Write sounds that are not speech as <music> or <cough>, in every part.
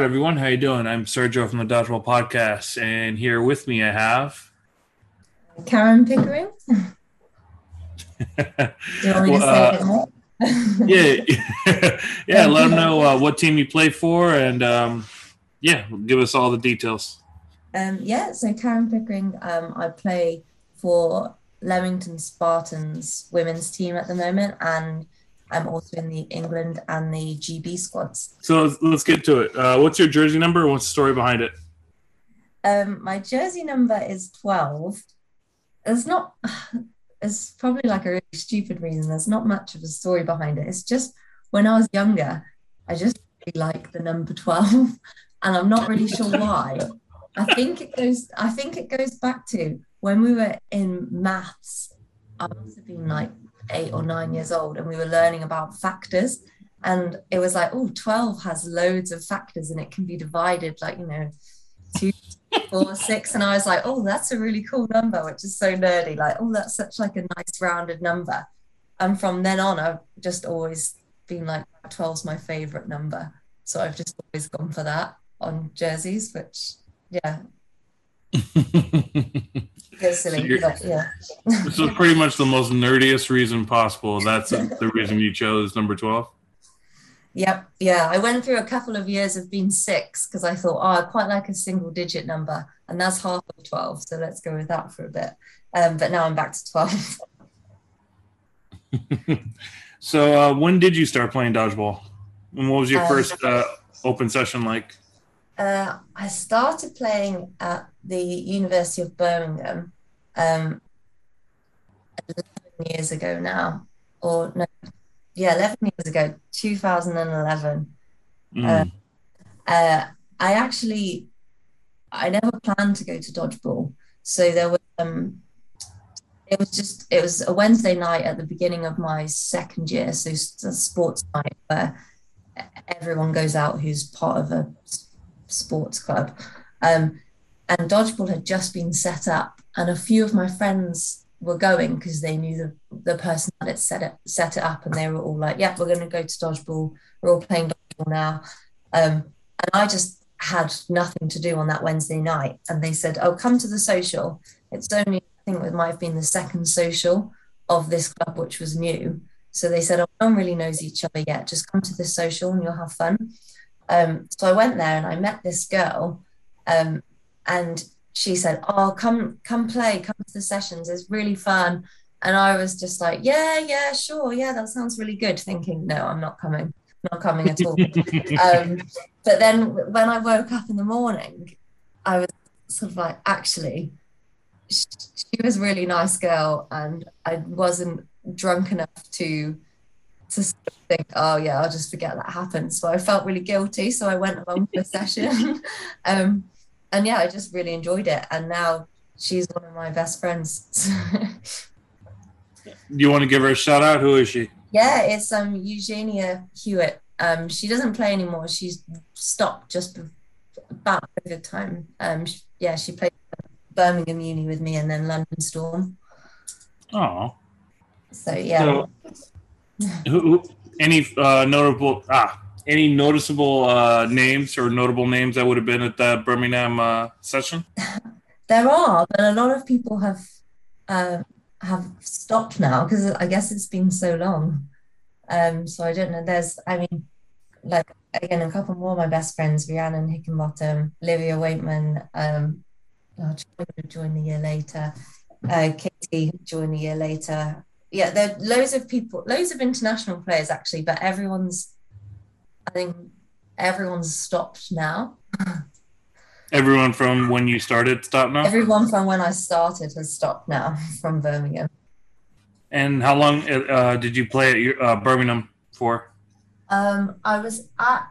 Right, everyone. How you doing? I'm Sergio from the Dodgeball Podcast, and here with me I have Karen Pickering. <laughs> You want me Well, to uh, say it <laughs> yeah, yeah. <laughs> Let them know uh, what team you play for, and um, yeah, give us all the details. Um, yeah, so Karen Pickering, um, I play for Leamington Spartans women's team at the moment, and I'm also in the England and the GB squads. So let's, let's get to it. Uh, what's your jersey number? and What's the story behind it? Um, my jersey number is 12. There's not, <sighs> it's probably like a really stupid reason. There's not much of a story behind it. It's just when I was younger, I just really like the number 12, <laughs> and I'm not really sure why. I think it goes, I think it goes back to when we were in maths. I must have been like eight or nine years old, and we were learning about factors. And it was like, oh, 12 has loads of factors and it can be divided like, you know, two, four, <laughs> six. And I was like, oh, that's a really cool number, which is so nerdy. Like, oh, that's such like a nice rounded number. And from then on, I've just always been like, 12's my favorite number. So I've just always gone for that on jerseys, which, yeah, <laughs> goes So but yeah. <laughs> this is pretty much the most nerdiest reason possible. That's the reason you chose number twelve. Yep. Yeah. I went through a couple of years of being six because I thought, oh, I quite like a single digit number. And that's half of 12. So let's go with that for a bit. Um, but now I'm back to 12. <laughs> so uh, when did you start playing dodgeball? And what was your Um, first uh, open session like? Uh, I started playing at the University of Birmingham um, 11 years ago now. Or no, yeah, 11 years ago, 2011. Mm. uh, I actually, I never planned to go to dodgeball. So there was, um, it was just, it was a Wednesday night at the beginning of my second year. So it's a sports night where everyone goes out who's part of a sports club. Um, and dodgeball had just been set up, and a few of my friends were going because they knew the, the person that set it set it up, and they were all like, "Yeah, we're going to go to dodgeball. We're all playing dodgeball now." Um, and I just had nothing to do on that Wednesday night. And they said, Oh, come to the social. It's only, I think it might have been the second social of this club, which was new. So they said, Oh, no one really knows each other yet. Just come to this social and you'll have fun. Um, so I went there and I met this girl. Um, and she said, Oh, come, come play, come to the sessions. It's really fun. And I was just like, Yeah, yeah, sure. Yeah, that sounds really good. Thinking, No, I'm not coming. Not coming at all. <laughs> um, but then when I woke up in the morning, I was sort of like, actually, sh- she was a really nice girl, and I wasn't drunk enough to to think, oh yeah, I'll just forget that happened. So I felt really guilty, so I went along to the session, <laughs> um, and yeah, I just really enjoyed it. And now she's one of my best friends. Do <laughs> you want to give her a shout out? Who is she? Yeah, it's um Eugenia Hewitt. Um, she doesn't play anymore. She's stopped just be- about COVID time. Um, sh- yeah, she played Birmingham Uni with me and then London Storm. Oh, So yeah, So, who, any uh, notable ah any noticeable uh, names or notable names that would have been at the Birmingham uh, session? <laughs> there are, but a lot of people have uh, have stopped now because I guess it's been so long. Um, so I don't know. There's, I mean, like again, a couple more my best friends, Rhiannon Hickenbottom, Livia Waitman. Um, oh, joined a year later. Uh, Katie joined a year later. Yeah, there are loads of people, loads of international players actually, but everyone's, I think, everyone's stopped now. Everyone from when you started stop now. Everyone from when I started has stopped now from Birmingham. and how long uh, did you play at your, uh, Birmingham for? Um, I was at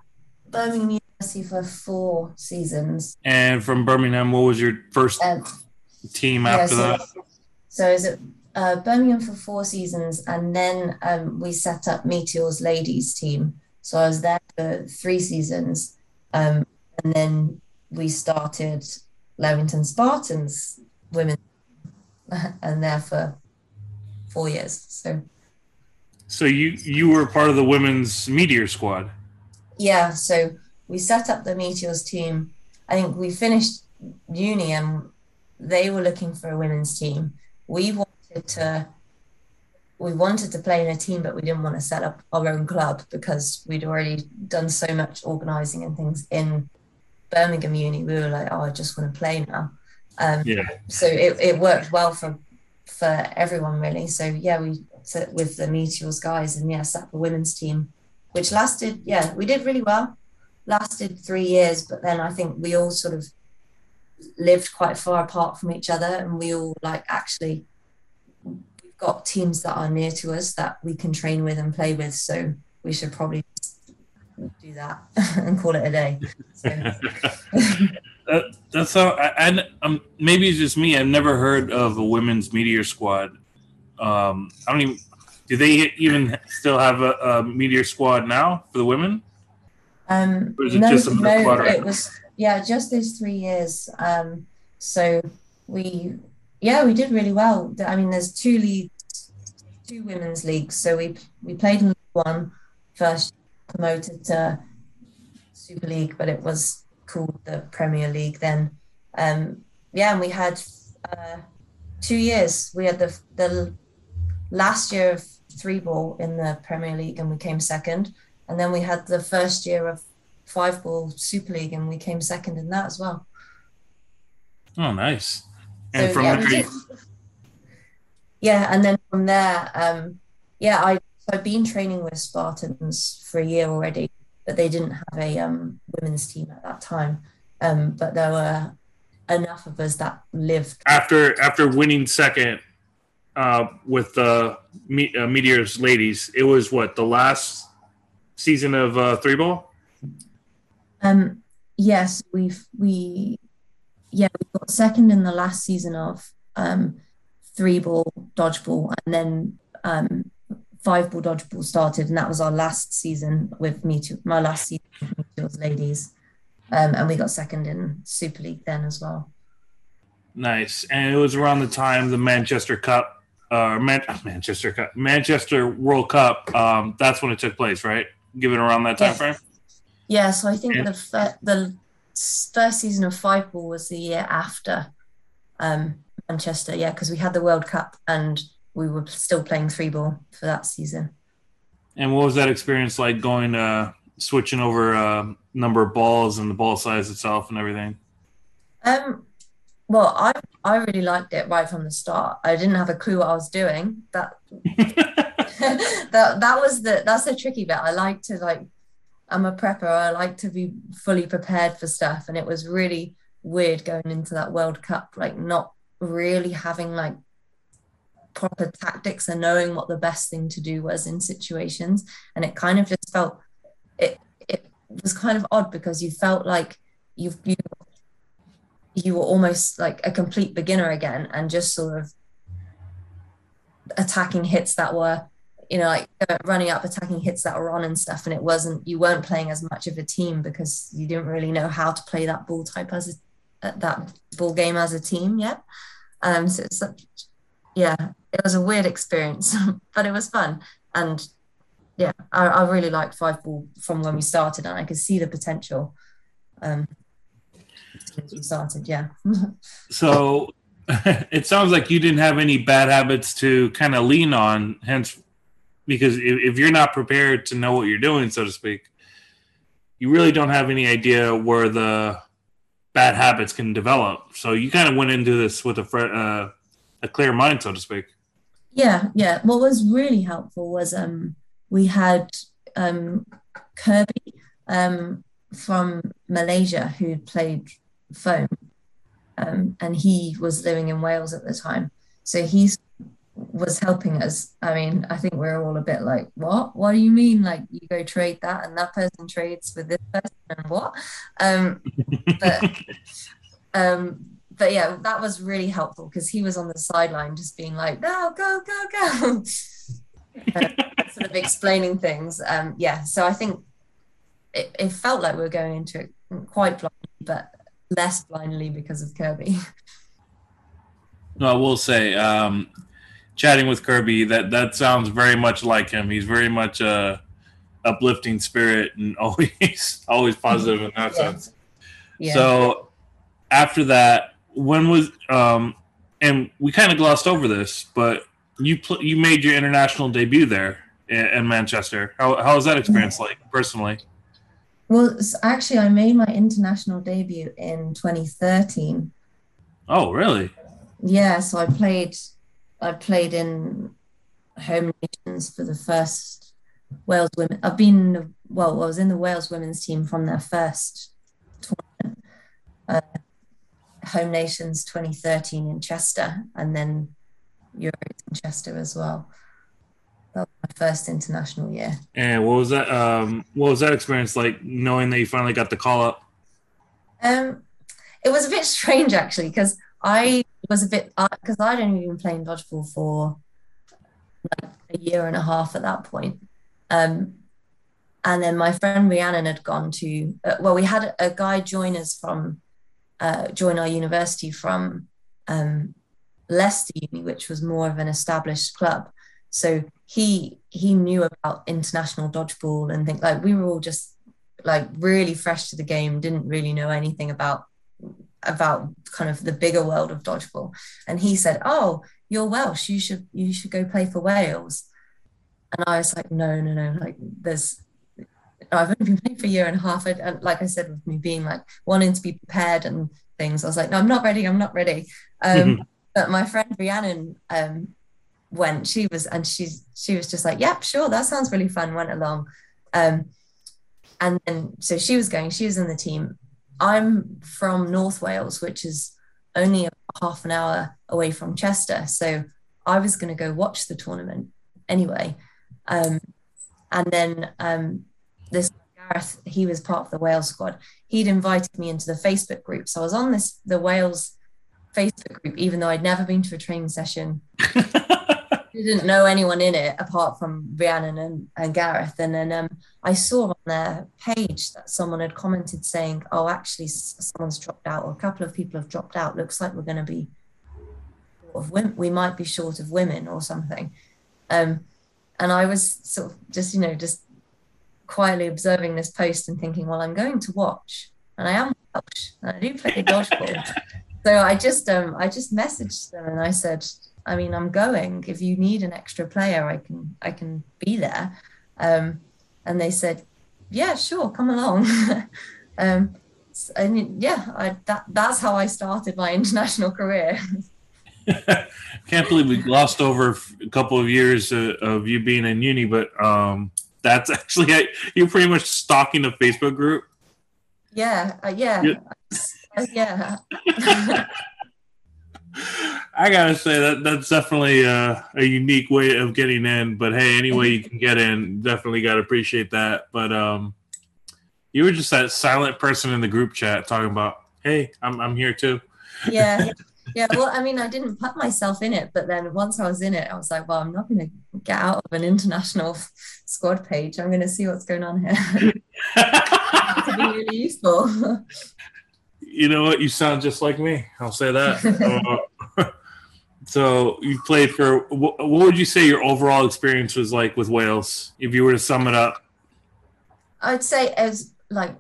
Birmingham University for four seasons. And from Birmingham, what was your first Um, team yeah, after so, that? so is at uh, Birmingham for four seasons, and then um, we set up Meteor's ladies team. So I was there for three seasons, um, and then we started Leamington Spartans women, <laughs> and there for four years. So So you you were part of the women's meteor squad. yeah, so we set up the Meteors team. I think we finished uni and they were looking for a women's team. We wanted to we wanted to play in a team, but we didn't want to set up our own club because we'd already done so much organizing and things in Birmingham Uni. We were like, oh, I just want to play now. Um, yeah. So it, it worked well for for everyone really. So yeah, we with the Meteors guys and yeah, set up a women's team, which lasted yeah, we did really well. Lasted three years, but then I think we all sort of lived quite far apart from each other, and we all like actually got teams that are near to us that we can train with and play with. So we should probably do that <laughs> and call it a day. So. <laughs> that, that's how. And um, maybe it's just me. I've never heard of a women's meteor squad. Um, I don't even. Do they even still have a, a meteor squad now for the women? Um, or is it no, just no, it was yeah, just those three years. Um, so we yeah we did really well. I mean, there's two leagues, two women's leagues. So we we played in one first promoted to Super League, but it was called the Premier League then. Um, yeah, and we had uh, two years. We had the the last year of three ball in the Premier League, and we came second. And then we had the first year of five ball Super League, and we came second in that as well. Oh, nice! And so, from yeah, there, yeah, and then from there, um, yeah, I I've been training with Spartans for a year already, but they didn't have a um, women's team at that time. Um, but there were enough of us that lived after after winning second uh, with the Me- uh, Meteors ladies. It was what the last season of uh, three ball. Um. Yes, we've we yeah we got second in the last season of um three ball dodgeball, and then um five ball dodgeball started, and that was our last season with me. To, my last season with Meteors ladies, um, and we got second in Super League then as well. Nice, and it was around the time the Manchester Cup, uh, Man- <laughs> Manchester Cup, Manchester World Cup. Um, that's when it took place, right? Given around that time yes. frame. Yeah, so I think yeah. the the first season of five ball was the year after um, Manchester. Yeah, because we had the World Cup and we were still playing three ball for that season. And what was that experience like going uh switching over uh number of balls and the ball size itself and everything? Um well I I really liked it right from the start. I didn't have a clue what I was doing. That <laughs> <laughs> that that was the that's the tricky bit. I like to like I'm a prepper. I like to be fully prepared for stuff and it was really weird going into that World Cup like not really having like proper tactics and knowing what the best thing to do was in situations. And it kind of just felt it it was kind of odd because you felt like you you you were almost like a complete beginner again and just sort of attacking hits that were you know like running up attacking hits that were on and stuff and it wasn't you weren't playing as much of a team because you didn't really know how to play that ball type as a, that ball game as a team yet um so it's yeah it was a weird experience, <laughs> but it was fun. And yeah, I, I, really liked five ball from when we started, and I could see the potential. Um, since we started, yeah. <laughs> so <laughs> it sounds like you didn't have any bad habits to kind of lean on, hence, because if, if you're not prepared to know what you're doing, so to speak, you really don't have any idea where the bad habits can develop. So you kind of went into this with a uh, a clear mind, so to speak. Yeah, yeah. What was really helpful was um, we had um, Kirby um, from Malaysia who played foam, um, and he was living in Wales at the time. So he was helping us. I mean, I think we're all a bit like, what? What do you mean? Like you go trade that, and that person trades with this person, and what? Um, but <laughs> um, but yeah, that was really helpful because he was on the sideline just being like, no, go, go, go. <laughs> sort of explaining things. Um, yeah, so I think it, it felt like we were going into it quite blindly, but less blindly because of Kirby. <laughs> No, I will say, um, chatting with Kirby, that that sounds very much like him. He's very much a uplifting spirit and <laughs> always always positive in that Yeah. sense. Yeah. So after that, when was um and we kind of glossed over this, but you pl- you made your international debut there in, in Manchester. How how was that experience like personally? well, actually, I made my international debut in 2013. Oh, really? Yeah, so I played. I played in home nations for the first Wales women. I've been well. I was in the Wales women's team from their first tournament, uh, home nations 2013 in Chester, and then Euros in Chester as well. That was my first international year. And what was that? Um, what was that experience like? Knowing that you finally got the call up. Um, it was a bit <laughs> strange actually because I was a bit because I'd only been playing dodgeball for like a year and a half at that point. Um, and then my friend Rhiannon had gone to uh, well, we had a guy join us from uh, join our university from um, Leicester Uni, which was more of an established club. So he he knew about international dodgeball and think like we were all just like really fresh to the game, didn't really know anything about about kind of the bigger world of dodgeball. And he said, "Oh, you're Welsh. You should you should go play for Wales." And I was like, "No, no, no. Like, there's I've only been playing for a year and a half. And, and like I said, with me being like wanting to be prepared and things, I was like, no, I'm not ready. I'm not ready. Um, but my friend Rhiannon um, went. She was, and she's she was just like, yep, sure, that sounds really fun. Went along, um, and then so she was going. She was in the team. I'm from North Wales, which is only half an hour away from Chester. So I was going to go watch the tournament anyway. Um, and then um, this Gareth, he was part of the Wales squad. He'd invited me into the Facebook group. So I was on this the Wales Facebook group, even though I'd never been to a training session. <laughs> didn't know anyone in it apart from Rhiannon and, and Gareth. And then um, I saw on their page that someone had commented saying, "Oh, actually, someone's dropped out, or a couple of people have dropped out. Looks like we're going to be short of women. We might be short of women or something." Um, and I was sort of just, you know, just quietly observing this post and thinking, "Well, I'm going to watch, and I am Welsh, and I do play dodgeball." <laughs> so I just, um, I just messaged them and I said, I mean, I'm going. If you need an extra player, I can I can be there. Um, and they said, yeah, sure, come along. <laughs> um, and yeah, I, that that's how I started my <laughs> international career. <laughs> Can't believe we glossed over a couple of years uh, of you being in uni, but um, that's actually you're pretty much stalking the Facebook group. yeah, uh, yeah, Yeah. Uh, yeah. I gotta say that that's definitely uh, a unique way of getting in. But hey, any way you can get in, definitely gotta appreciate that. But um, you were just that silent person in the group chat talking about, "Hey, I'm I'm here too." yeah <laughs> yeah well i mean i didn't put myself in it but then once i was in it i was like well i'm not going to get out of an international <laughs> squad page i'm going to see what's going on here <laughs> to be really useful you know what? You sound just like me. I'll say that. Uh, so you played for. What, would you say your overall experience was like with Wales? If you were to sum it up. i'd say as like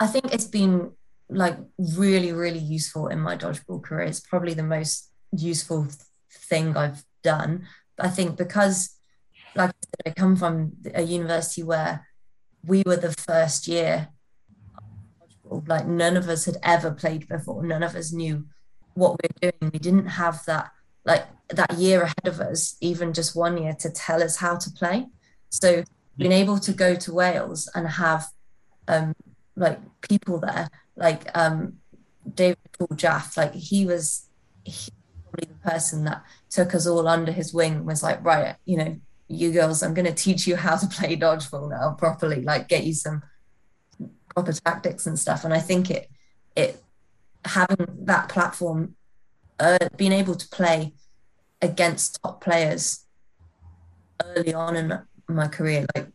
i think it's been like really really useful in my dodgeball career it's probably the most useful thing i've done i think because like I, said, I come from a university where we were the first year like none of us had ever played before none of us knew what we were doing we didn't have that like that year ahead of us even just one year to tell us how to play. So being able to go to wales and have um like people there like um david paul jaff like he was he, probably the person that took us all under his wing was like right you know you girls i'm going to teach you how to play dodgeball now properly like get you some proper tactics and stuff. And i think it it having that platform uh, being able to play against top players early on in my career like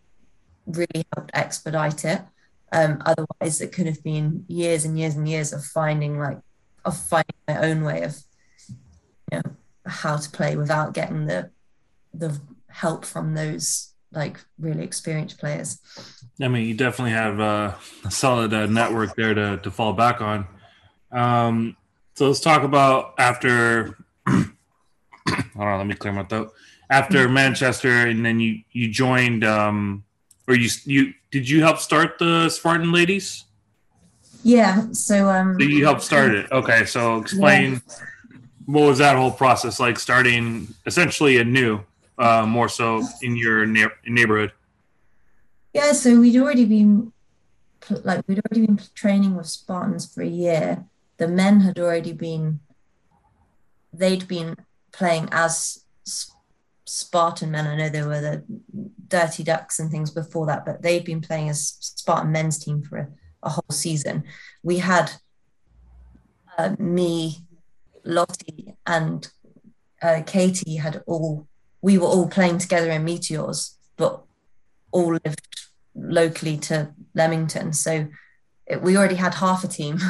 really helped expedite it um, otherwise it could have been years and years and years of finding like of finding my own way of you know how to play without getting the the help from those like really experienced players. I mean, you definitely have uh, a solid uh, network there to, to fall back on. Um, so let's talk about after. <clears throat> hold on, let me clear my throat. After mm-hmm. Manchester, and then you you joined, um, or you you did you help start the Spartan Ladies? Yeah. So um. So you helped start it. Okay, so explain. Yeah. What was that whole process like? Starting essentially anew, uh, more so in your na- neighborhood. Yeah, so we'd already been like we'd already been training with Spartans for a year. The men had already been they'd been playing as Spartan men. I know there were the Dirty Ducks and things before that, but they'd been playing as Spartan men's team for a, a whole season. We had uh, me, Lottie, and uh, Katie had all we were all playing together in Meteors, but all lived locally to Leamington. So it, we already had half a team. <laughs>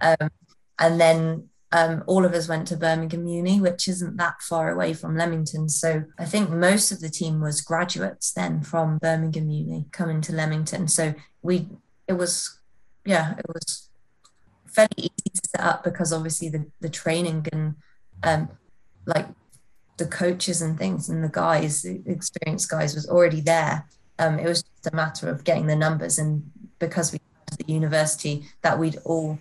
um, and then um, all of us went to Birmingham Uni, which isn't that far away from Leamington. So I think most of the team was graduates then from Birmingham Uni coming to Leamington. So we, it was, yeah, it was fairly easy to set up because obviously the, the training and um, like the coaches and things and the guys, the experienced guys was already there. Um, it was just a matter of getting the numbers. And because we the university that we'd all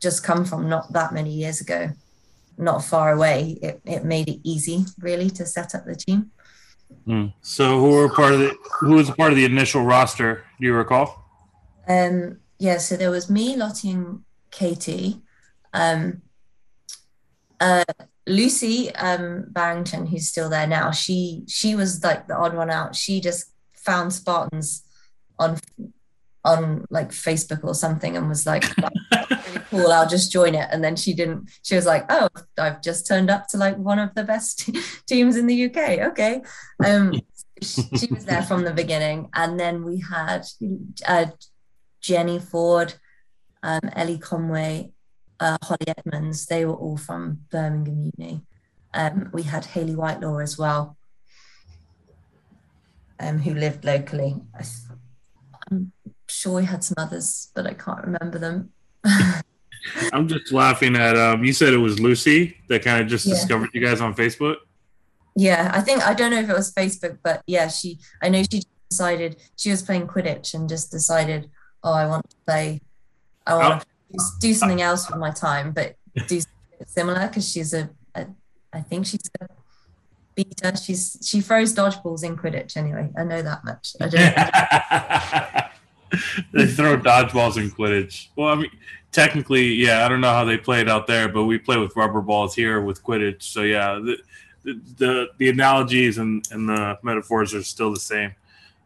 just come from not that many years ago, not far away, it, it made it easy really to set up the team. Mm. So who were part of the who was part of the initial roster? Do you recall? Um, yeah, so there was me, Lottie, and Katie. Um, uh, Lucy um, Barrington, who's still there now, she she was like the odd one out. She just found Spartans on on like Facebook or something and was like, really cool, I'll just join it. And then she didn't, she was like, oh, I've just turned up to like one of the best <laughs> teams in the UK. Okay. Um, she was there from the beginning. And then we had uh, Jenny Ford, um, Ellie Conway, uh, Holly Edmonds. They were all from Birmingham Uni. Um, we had Haley Whitelaw as well, um, who lived locally. I'm sure we had some others, but I can't remember them. <laughs> I'm just laughing at um, you said it was Lucy that kind of just yeah. discovered you guys on Facebook. Yeah, I think I don't know if it was Facebook, but yeah, she I know she decided she was playing Quidditch and just decided, oh, I want to play, I want to oh. do something else with my time, but <laughs> do something similar because she's a, a, I think she's a beater. She's she throws dodgeballs in Quidditch anyway. I know that much. I don't. <laughs> they throw dodgeballs in Quidditch. Well, I mean, technically, yeah, I don't know how they play it out there, but we play with rubber balls here with Quidditch. So yeah, the the the, analogies and, and the metaphors are still the same.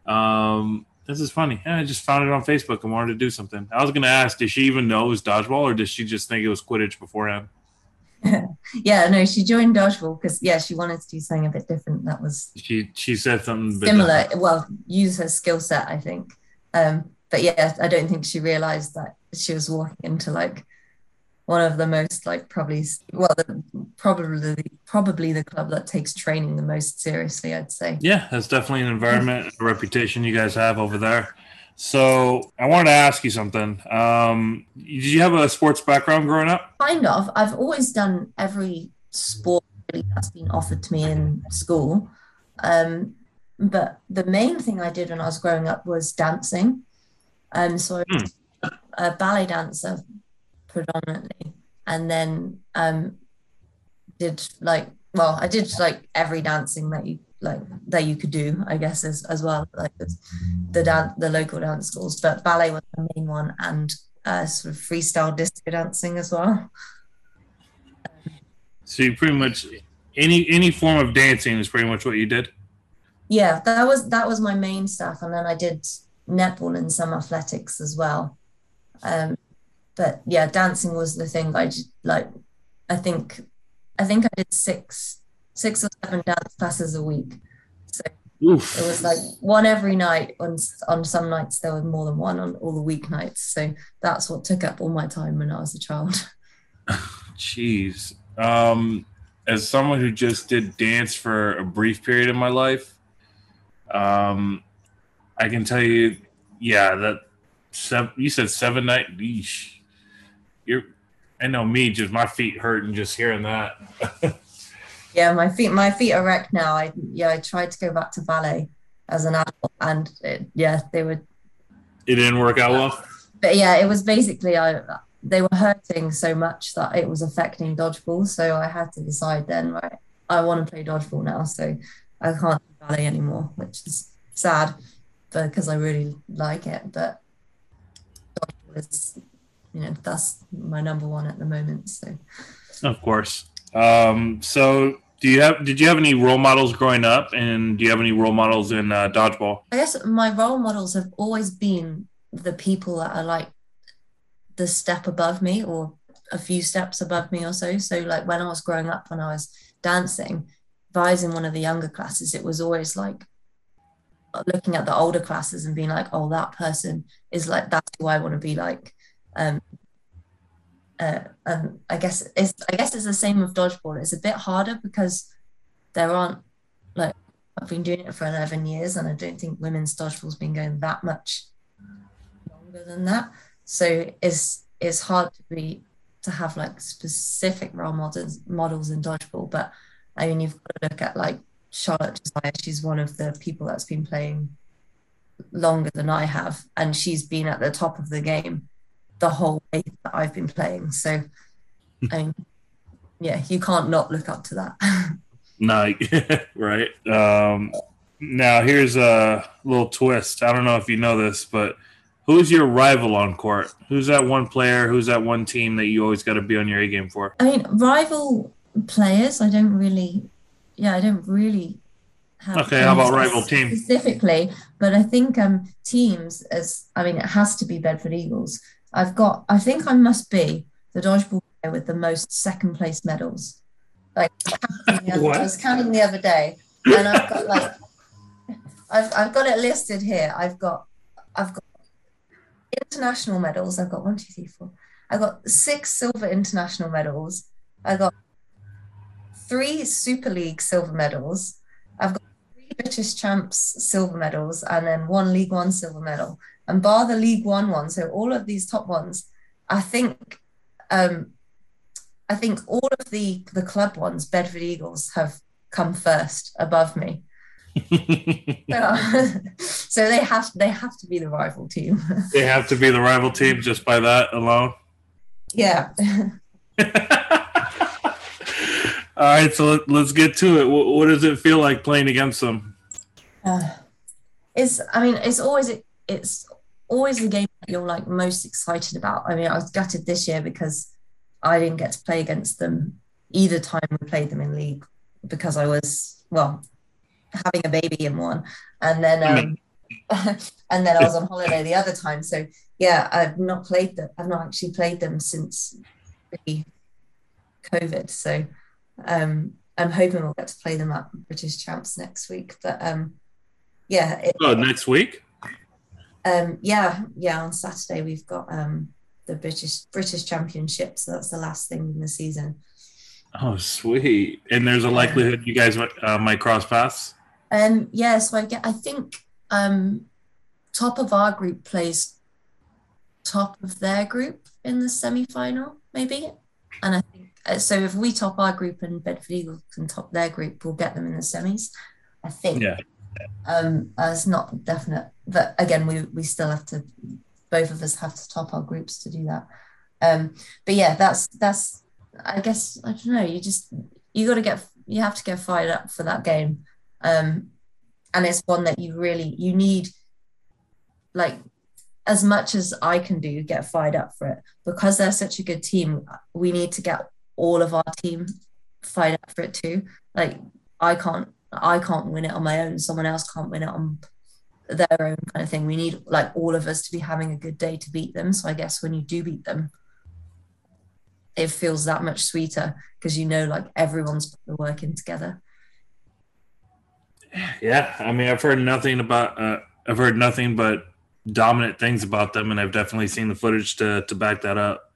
Um, this is funny. Yeah, I just found it on Facebook and wanted to do something. I was gonna ask, did she even know it was dodgeball, or did she just think it was Quidditch beforehand? <laughs> yeah, no, she joined dodgeball because yeah, she wanted to do something a bit different. That was she. She said something similar. Well, use her skill set, I think. Um, but yeah, I don't think she realized that she was walking into like one of the most like probably well the, probably probably the club that takes training the most seriously i'd say yeah that's definitely an environment a reputation you guys have over there so I wanted to ask you something. Um, did you have a sports background growing up? Kind of. I've always done every sport really that's been offered to me in school. Um, but the main thing I did when I was growing up was dancing. Um, so I was hmm. a ballet dancer predominantly, and then um, did like well, I did like every dancing that you like that you could do, I guess, as, as well, like the, the dance, the local dance schools. But ballet was the main one, and uh, sort of freestyle disco dancing as well. So you pretty much any any form of dancing is pretty much what you did. Yeah, that was that was my main stuff, and then I did netball and some athletics as well. Um, but yeah, dancing was the thing. I just like, I think, I think I did six six or seven dance classes a week. So Oof. it was like one every night. On on some nights there was more than one on all the weeknights. So that's what took up all my time when I was a child. <laughs> Jeez. Um, as someone who just did dance for a brief period in my life, Um, I can tell you, yeah, that seven, you said seven night. Yeesh. You're, I know me, just my feet hurting just hearing that. <laughs> yeah, my feet, my feet are wrecked now. I yeah, I tried to go back to ballet as an adult, and it, yeah, they were. It didn't work out well. But yeah, it was basically I. They were hurting so much that it was affecting dodgeball. So I had to decide then, right, I want to play dodgeball now. So I can't ballet anymore, which is sad because I really like it. But dodgeball is, you know, that's my number one at the moment. So, of course. Um, so do you have did you have any role models growing up and do you have any role models in uh, dodgeball i guess my role models have always been the people that are like the step above me or a few steps above me or so so like when i was growing up when i was dancing was in one of the younger classes it was always like looking at the older classes and being like oh that person is like that's who i want to be like um uh, and I guess it's I guess it's the same with dodgeball. It's a bit harder because there aren't like I've been doing it for eleven years, and I don't think women's dodgeball's been going that much longer than that. So it's it's hard to be to have like specific role models models in dodgeball. But I mean, you've got to look at like Charlotte Josiah. She's one of the people that's been playing longer than I have, and she's been at the top of the game the whole way that I've been playing. So, I mean, yeah, you can't not look up to that. <laughs> no, <laughs> right. Um, now, here's a little twist. I don't know if you know this, but who's your rival on court? Who's that one player? Who's that one team that you always got to be on your A game for? I mean, rival players, I don't really, yeah, I don't really have. okay how about rival team specifically but i think um teams as i mean it has to be bedford eagles I've got, I think I must be the dodgeball player with the most second place medals. Like I was counting the other day, and I've got like, I've, I've got it listed here. I've got, I've got international medals. I've got one, two, three, four. I've got six silver international medals. I got three Super League silver medals. I've got three British champs silver medals, and then one League One silver medal and bar the League One one, so all of these top ones, I think, um, I think all of the the club ones, Bedford Eagles, have come first above me. <laughs> <laughs> so they have they have to be the rival team. they have to be the rival team just by that alone. Yeah. <laughs> All right, so let, us get to it. What, what, does it feel like playing against them? Uh, it's, I mean, it's always it's always the game that you're like most excited about. I mean, I was gutted this year because I didn't get to play against them either time we played them in league because I was well having a baby in one, and then um, <laughs> and then I was on <laughs> holiday the other time. So yeah, I've not played them. I've not actually played them since the COVID. So um, I'm hoping we'll get to play them at British Champs next week. But um, yeah. It, oh, next week. Um, yeah, yeah. On Saturday we've got um, the British British Championship, so that's the last thing in the season. Oh, sweet! And there's a likelihood you guys uh, might cross paths. Um, yeah, so I get. I think um, top of our group plays top of their group in the semi final, maybe. And I so. If we top our group and Bedford Eagles can top their group, we'll get them in the semis. I think. Yeah. Um, uh, it's not definite, but again, we we still have to. Both of us have to top our groups to do that. Um, but yeah, that's that's. I guess I don't know. You just you got to get you have to get fired up for that game, um, and it's one that you really you need. Like as much as I can do, get fired up for it because they're such a good team. We need to get all of our team fight up for it too. Like I can't I can't win it on my own. Someone else can't win it on their own kind of thing. We need like all of us to be having a good day to beat them. So I guess when you do beat them, it feels that much sweeter because you know like everyone's working together. Yeah, I mean, I've heard nothing about. Uh, I've heard nothing but dominant things about them, and I've definitely seen the footage to to back that up.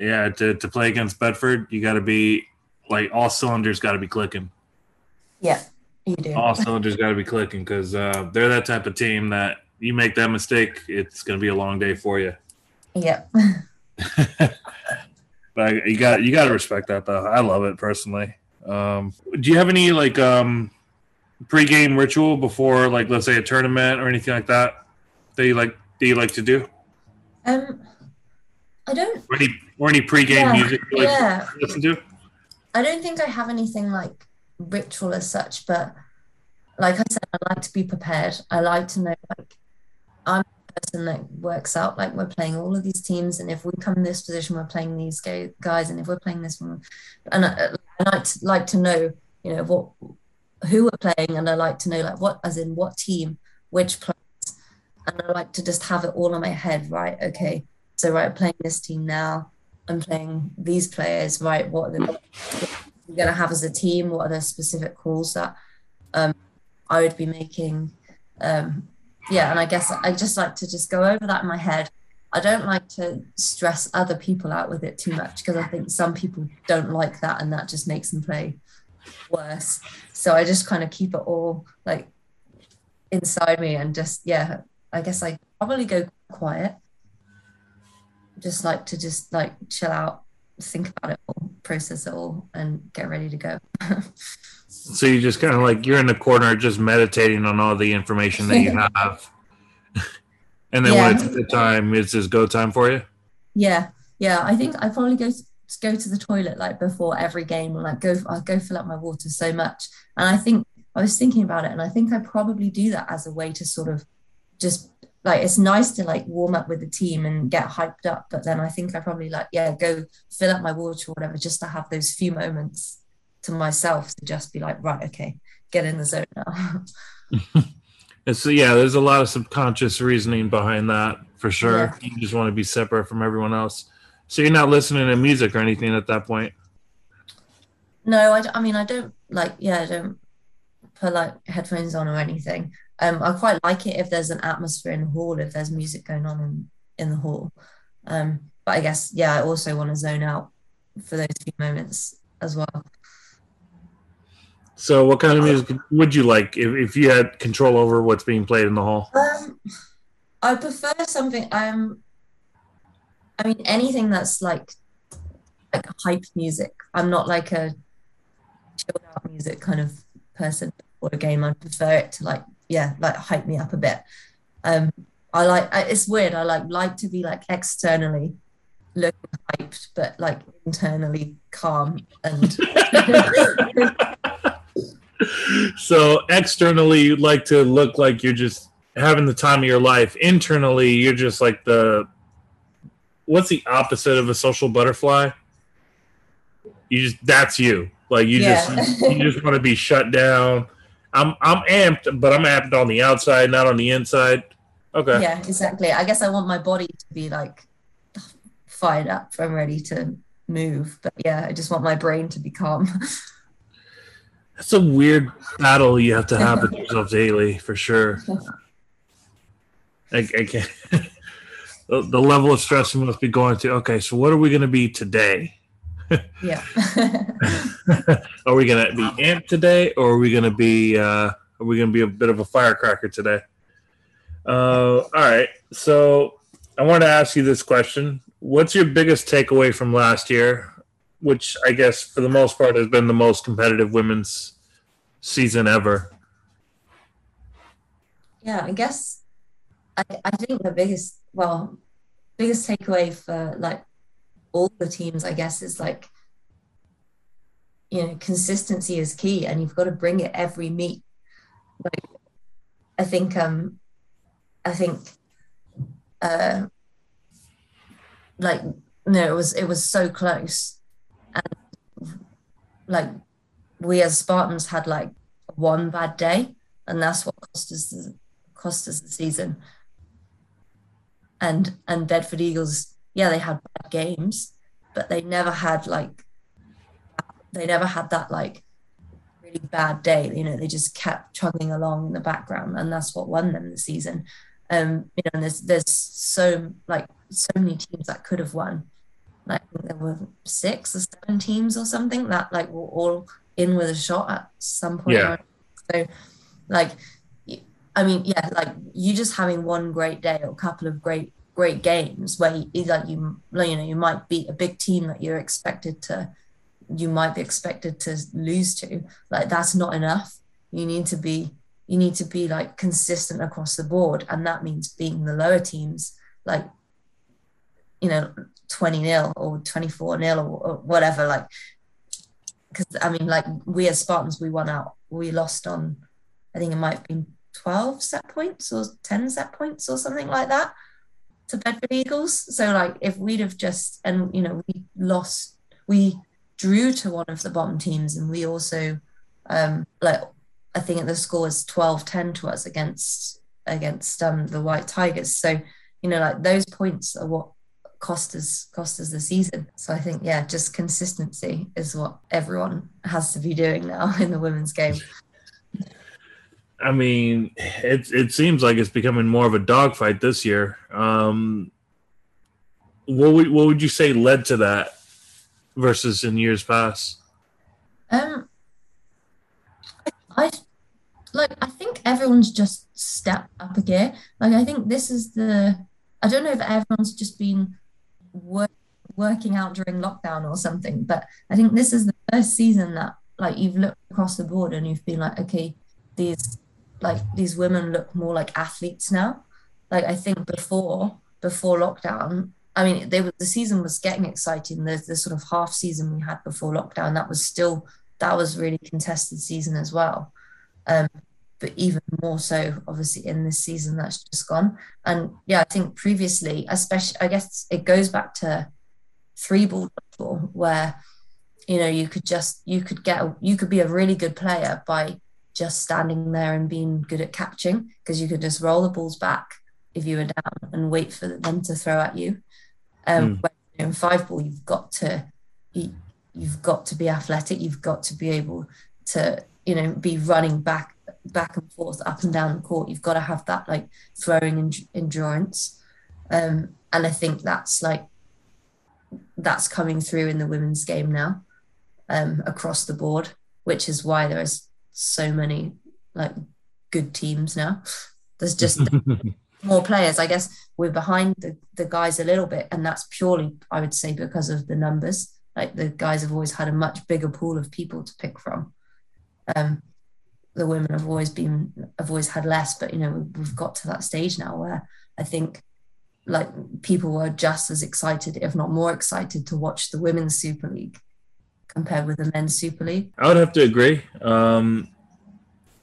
Yeah, to to play against Bedford, you got to be like all cylinders got to be clicking. Yeah, You do. all cylinders got to be clicking because uh, they're that type of team that you make that mistake, it's going to be a long day for you. Yep. <laughs> <laughs> But you got you got to respect that though. I love it personally. Um, do you have any like um, pre-game ritual before, like let's say a tournament or anything like that that you like that you like to do? Um, I don't. Or any or any pre-game Yeah, music you like yeah. to listen to? I don't think I have anything like ritual as such, but like I said, I like to be prepared. I like to know like I'm a person that works out like we're playing all of these teams, and if we come in this position, we're playing these guys, and if we're playing this one, and I, I like to, like to know you know what who we're playing, and I like to know like what as in what team, which players, and I like to just have it all in my head. Right, okay, so right, playing this team now. I'm playing these players, right? What are the we're going to have as a team? What are the specific calls that um, I would be making? Um, yeah, and I guess I just like to just go over that in my head. I don't like to stress other people out with it too much because I think some people don't like that and that just makes them play worse. So I just kind of keep it all like inside me and just, yeah, I guess I probably go quiet. Just like to just like chill out, think about it all, process it all, and get ready to go. <laughs> So you just kind of like you're in the corner, just meditating on all the information that you <laughs> have, <laughs> and then when it's the time, it's just go time for you. Yeah, yeah. I think I probably go to, go to the toilet like before every game, and like go I go fill up my water so much. And I think I was thinking about it, and I think I probably do that as a way to sort of just like it's nice to like warm up with the team and get hyped up, but then I think I probably like yeah go fill up my water or whatever just to have those few moments to myself to just be like right okay get in the zone now. <laughs> And so yeah, there's a lot of subconscious reasoning behind that for sure. Yeah. You just want to be separate from everyone else. So you're not listening to music or anything at that point. No, I, I mean, I don't like, yeah, I don't put like headphones on or anything. Um, I quite like it if there's an atmosphere in the hall, if there's music going on in, in the hall. Um, but I guess, yeah, I also want to zone out for those few moments as well. So what kind of music would you like if, if you had control over what's being played in the hall? Um, I prefer something, um, I mean, anything that's like, like hype music. I'm not like a chilled out music kind of person or a game. I prefer it to like, yeah, like hype me up a bit. Um, I like, I, it's weird. I like, like to be like externally looking hyped, but like internally calm and <laughs> So externally, you'd like to look like you're just having the time of your life. Internally, you're just like the what's the opposite of a social butterfly? You just that's you. Like you Yeah. just you just want to be shut down. I'm I'm amped, but I'm amped on the outside, not on the inside. Okay. yeah, exactly. I guess I want my body to be like fired up I'm ready to move. But yeah, I just want my brain to be calm. <laughs> That's a weird battle you have to have with <laughs> yourself daily, for sure. I, I can't. <laughs> the, the level of stress you must be going to. Okay, so what are we going to be today? Yeah. <laughs> are we going to be amped today, or are we going to be? Uh, are we going to be a bit of a firecracker today? Uh, all right. So I want to ask you this question: What's your biggest takeaway from last year? Which I guess, for the most part, has been the most competitive women's season ever. yeah, I guess I, I think the biggest well, biggest takeaway for like all the teams, I guess, is like you know, consistency is key and you've got to bring it every meet. Like I think um I think uh like no it was it was so close and like we as Spartans had like one bad day and that's what cost us the, cost us the season and and Bedford Eagles yeah they had bad games but they never had like they never had that like really bad day. You know they just kept chugging along in the background and that's what won them the season. Um you know and there's there's so like so many teams that could have won. Like there were six or seven teams or something that like were all in with a shot at some point. Yeah. So, like, I mean, yeah, like you just having one great day or a couple of great great games where you, like you you know you might beat a big team that you're expected to you might be expected to lose to. Like that's not enough. You need to be you need to be like consistent across the board. And that means beating the lower teams like you know 20 nil or 24 nil or, whatever like because i mean like we as spartans we won out we lost on i think it might have been 12 set points or 10 set points or something like that to bedford eagles so like if we'd have just and you know we lost we drew to one of the bottom teams and we also um like i think the score was 12-10 to us against against um the white tigers so you know like those points are what cost us cost us the season. So I think yeah, just consistency is what everyone has to be doing now <laughs> in the women's game. I mean, it it seems like it's becoming more of a dogfight this year. Um, what would what would you say led to that versus in years past? Um, I like I think everyone's just stepped up a gear. Like I think this is the I don't know if everyone's just been work, working out during lockdown or something. But I think this is the first season that like you've looked across the board and you've been like, okay, these like these women look more like athletes now. Like I think before before lockdown, I mean, they were the season was getting exciting. The the sort of half season we had before lockdown that was still that was really contested season as well. Um, but even more so obviously in this season that's just gone and yeah i think previously especially i guess it goes back to three ball football where you know you could just you could get you could be a really good player by just standing there and being good at catching because you could just roll the balls back if you were down and wait for them to throw at you um mm. in five ball you've got to you, you've got to be athletic you've got to be able to you know be running back back and forth up and down the court. You've got to have that like throwing endurance, um, and I think that's like that's coming through in the women's game now um, across the board, which is why there is so many like good teams now. There's just <laughs> more players. I guess we're behind the, the guys a little bit, and that's purely, I would say, because of the numbers. Like the guys have always had a much bigger pool of people to pick from. Um, the women have always been have always had less but you know we've got to that stage now where i think like people were just as excited if not more excited to watch the women's super league compared with the men's super league i would have to agree um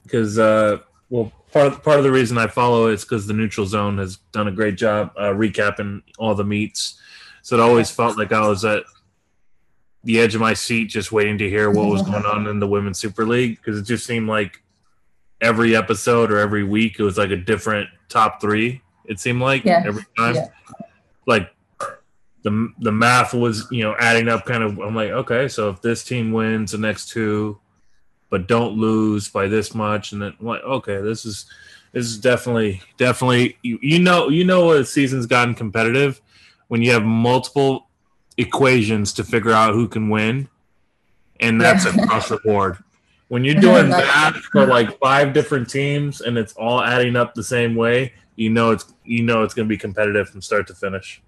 because uh well part of, part of the reason i follow is because the neutral zone has done a great job uh, recapping all the meets so it always felt like i was at the edge of my seat just waiting to hear what was going on in the women's super league because it just seemed like every episode or every week it was like a different top three it seemed like yeah. every time yeah. like the the math was you know adding up kind of i'm like okay so if this team wins the next two but don't lose by this much and then I'm like okay this is this is definitely definitely you, you know you know a season's gotten competitive when you have multiple equations to figure out who can win, and that's across the board. When you're <laughs> doing math for like five different teams and it's all adding up the same way, you know it's you know it's going to be competitive from start to finish.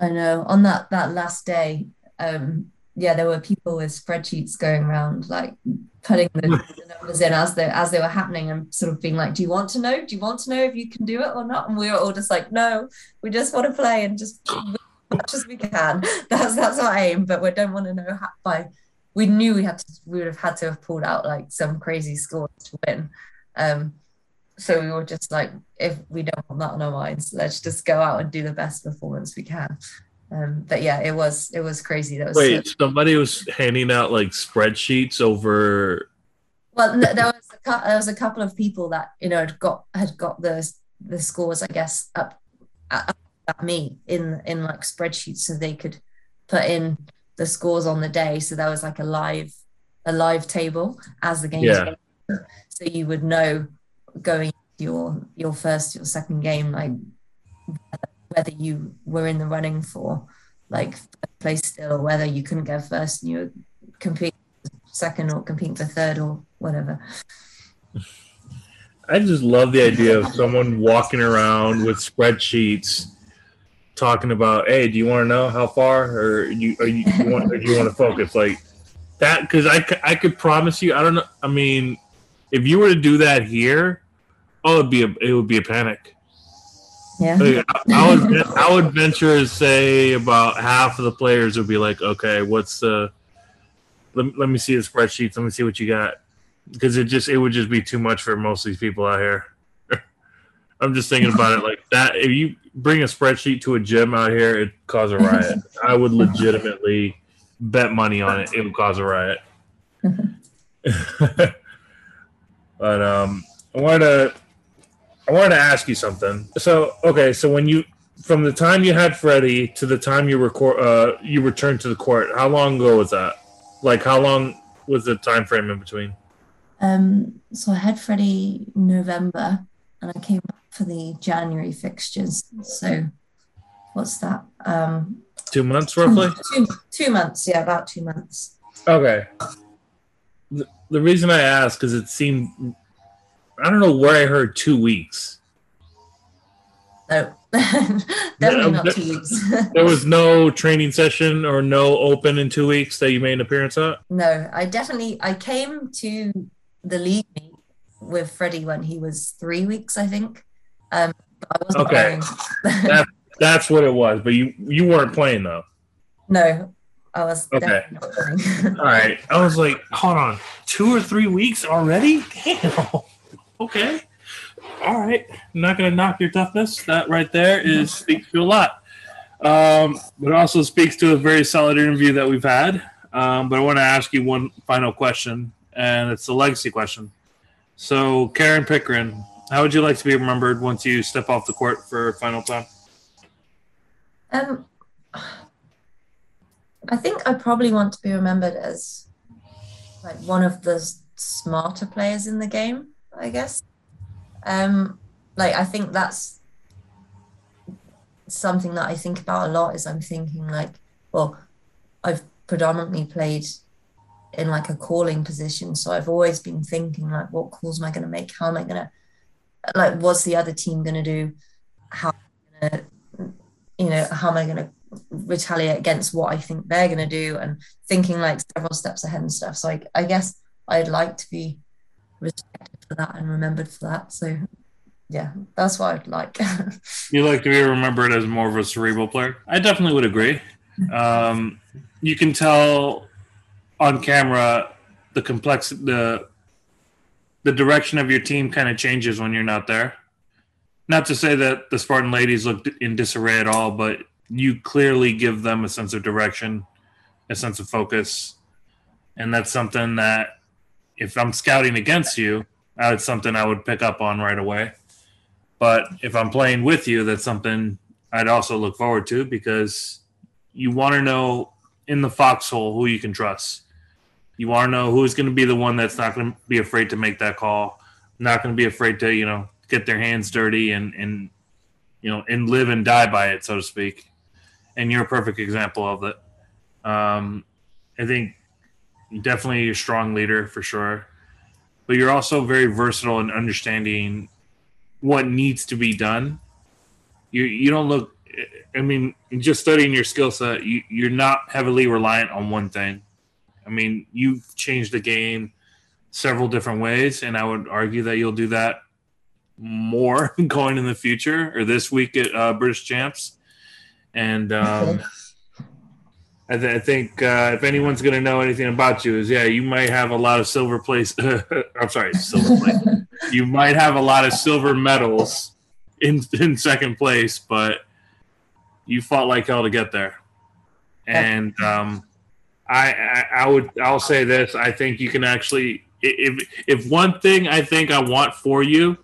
I know. On that that last day, um, yeah, there were people with spreadsheets going around, like putting the, <laughs> the, numbers in as they as they were happening, and sort of being like, "Do you want to know? Do you want to know if you can do it or not?" And we were all just like, "No, we just want to play and just <laughs> as much as we can. <laughs> That's that's our aim, but we don't want to know how, by. We knew we had to. We would have had to have pulled out like some crazy scores to win. Um, so we were just like, if we don't want that on our minds, let's just go out and do the best performance we can. Um, but yeah, it was it was crazy. That was wait, so- somebody was handing out like spreadsheets over. Well, there was a, there was a couple of people that you know had got had got the the scores, I guess, up, up me in in like spreadsheets so they could put in the scores on the day so there was like a live a live table as the game yeah. so you would know going your your first your second game like whether you were in the running for like place still or whether you couldn't get first and you were competing second or competing for third or whatever I just love the idea of someone walking around with spreadsheets talking about, hey, do you want to know how far, or you, are you, you want, or do you want to focus like that? Because I, I could promise you, I don't know. I mean, if you were to do that here, oh, it'd be a, it would be a panic. Yeah. Like, I, I would, I would venture to say about half of the players would be like, okay, what's the, let, let me see the spreadsheets. Let me see what you got. Because it just, it would just be too much for most of these people out here. <laughs> I'm just thinking about it like that. If you bring a spreadsheet to a gym out here, it cause a riot. <laughs> I would legitimately bet money on it. It would cause a riot. <laughs> but um, I wanted to, I wanted to ask you something. So okay, so when you from the time you had Freddie to the time you record, uh, you returned to the court. How long ago was that? Like how long was the time frame in between? Um, so I had Freddie November, and I came back for the January fixtures. So what's that? Um, Two months roughly. two, two months, yeah, about two months. Okay. The, the reason I asked is it seemed I don't know where I heard two weeks. <laughs> No, definitely not two weeks. <laughs> There was no training session or no open in two weeks that you made an appearance at. no, I definitely I came to the league meet with Freddie when he was three weeks, I think. Um, I wasn't Okay. playing. <laughs> That, that's what it was. But you you weren't playing though. no, I was Okay. definitely not. All right. I was like, hold on, two or three weeks already? Damn. Okay. All right. I'm not gonna knock your toughness. That right there is speaks to a lot. Um, but it also speaks to a very solid interview that we've had. Um, but I want to ask you one final question, and it's a legacy question. So, Karen Pickering, how would you like to be remembered once you step off the court for final time? Um, I think I probably want to be remembered as like one of the smarter players in the game. I guess. Um, like I think that's something that I think about a lot. Is I'm thinking like, well, I've predominantly played in like a calling position, so I've always been thinking like, what calls am I going to make? How am I going to like? What's the other team going to do? How am I going to you know, how am I going to retaliate against what I think they're going to do and thinking like several steps ahead and stuff. So I, I guess I'd like to be for that and remembered for that. So yeah, that's what I'd like. <laughs> You like to be remembered as more of a cerebral player? I definitely would agree. Um, you can tell on camera the complex the the direction of your team kind of changes when you're not there. Not to say that the Spartan ladies looked in disarray at all, but you clearly give them a sense of direction, a sense of focus, and that's something that if I'm scouting against you, that's something I would pick up on right away. But if I'm playing with you, that's something I'd also look forward to because you want to know in the foxhole who you can trust. You want to know who's going to be the one that's not going to be afraid to make that call, not going to be afraid to, you know, get their hands dirty and, and, you know, and live and die by it, so to speak. And you're a perfect example of it. Um, I think definitely a strong leader for sure, but you're also very versatile in understanding what needs to be done. You you don't look. I mean, just studying your skill set, you, you're not heavily reliant on one thing. I mean, you've changed the game several different ways, and I would argue that you'll do that more <laughs> going in the future or this week at uh, British Champs. And um, I, th- I think uh, if anyone's going to know anything about you, is yeah, you might have a lot of silver place. <laughs> I'm sorry, silver place. <laughs> you might have a lot of silver medals in in second place, but you fought like hell to get there. And um, I, I I would I'll say this: I think you can actually if if one thing I think I want for you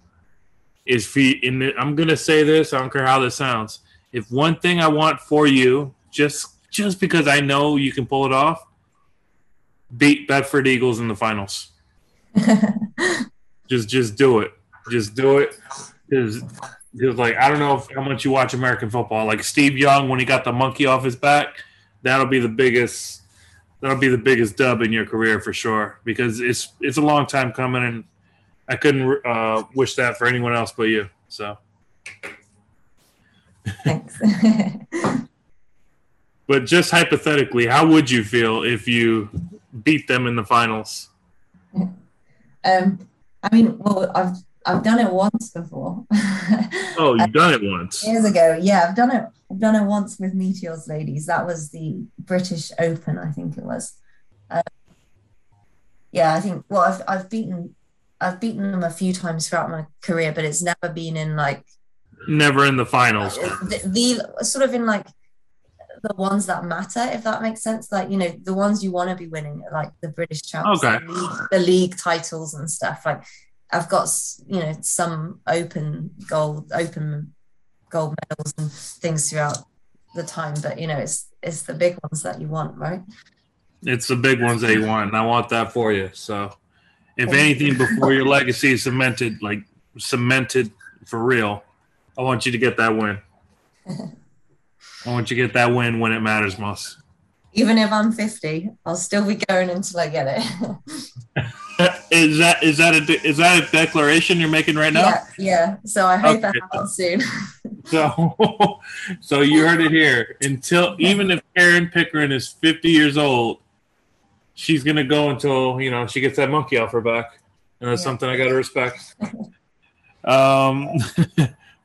is the, I'm gonna say this. I don't care how this sounds. If one thing I want for you, just just because I know you can pull it off, beat Bedford Eagles in the finals. <laughs> just just do it. Just do it. Because like I don't know if, how much you watch American football. Like Steve Young when he got the monkey off his back, that'll be the biggest that'll be the biggest dub in your career for sure. Because it's it's a long time coming and I couldn't uh, wish that for anyone else but you. So, Thanks. <laughs> but just hypothetically, how would you feel if you beat them in the finals? um, I mean, well, I've I've done it once before. <laughs> Oh, you've done it once. Years ago, yeah, I've done it. I've done it once with Meteors Ladies. That was the British Open, I think it was. Um, yeah, I think. Well, I've I've beaten I've beaten them a few times throughout my career, but it's never been in like Never in the finals. the, the sort of in like the ones that matter, if that makes sense. Like you know, the ones you want to be winning, like the British champs, Okay. the, league, the league titles and stuff. Like I've got you know some open gold, open gold medals and things throughout the time, but you know, it's it's the big ones that you want, right? It's the big ones that you want, and I want that for you. So, if anything, before your legacy is cemented, like cemented for real, I want you to get that win. <laughs> I want you to get that win when it matters most. Even if I'm 50, I'll still be going until I get it. <laughs> Is that is that a is that a declaration you're making right now? Yeah, yeah. So I hope that Okay. happens soon. <laughs> So, <laughs> so you heard it here. Until even if Karen Pickering is 50 years old, she's gonna go until you know she gets that monkey off her back, and that's Yeah. something I gotta respect. Um,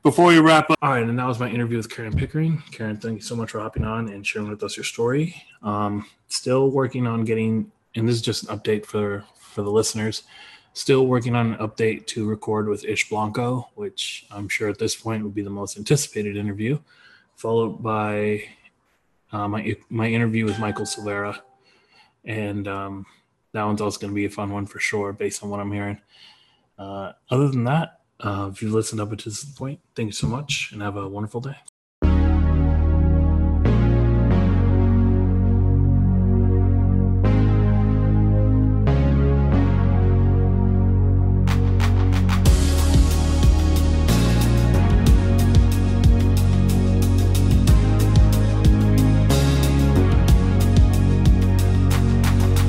before we wrap up, All right, and that was my interview with Karen Pickering. Karen, thank you so much for hopping on and sharing with us your story. Um, still working on getting, and this is just an update for for the listeners. Still working on an update to record with Ish Blanco, which I'm sure at this point would be the most anticipated interview, followed by uh, my my interview with Michael Silvera, and um, that one's also going to be a fun one for sure, based on what I'm hearing. Uh, other than that, uh, if you've listened up until this point, thank you so much, and have a wonderful day.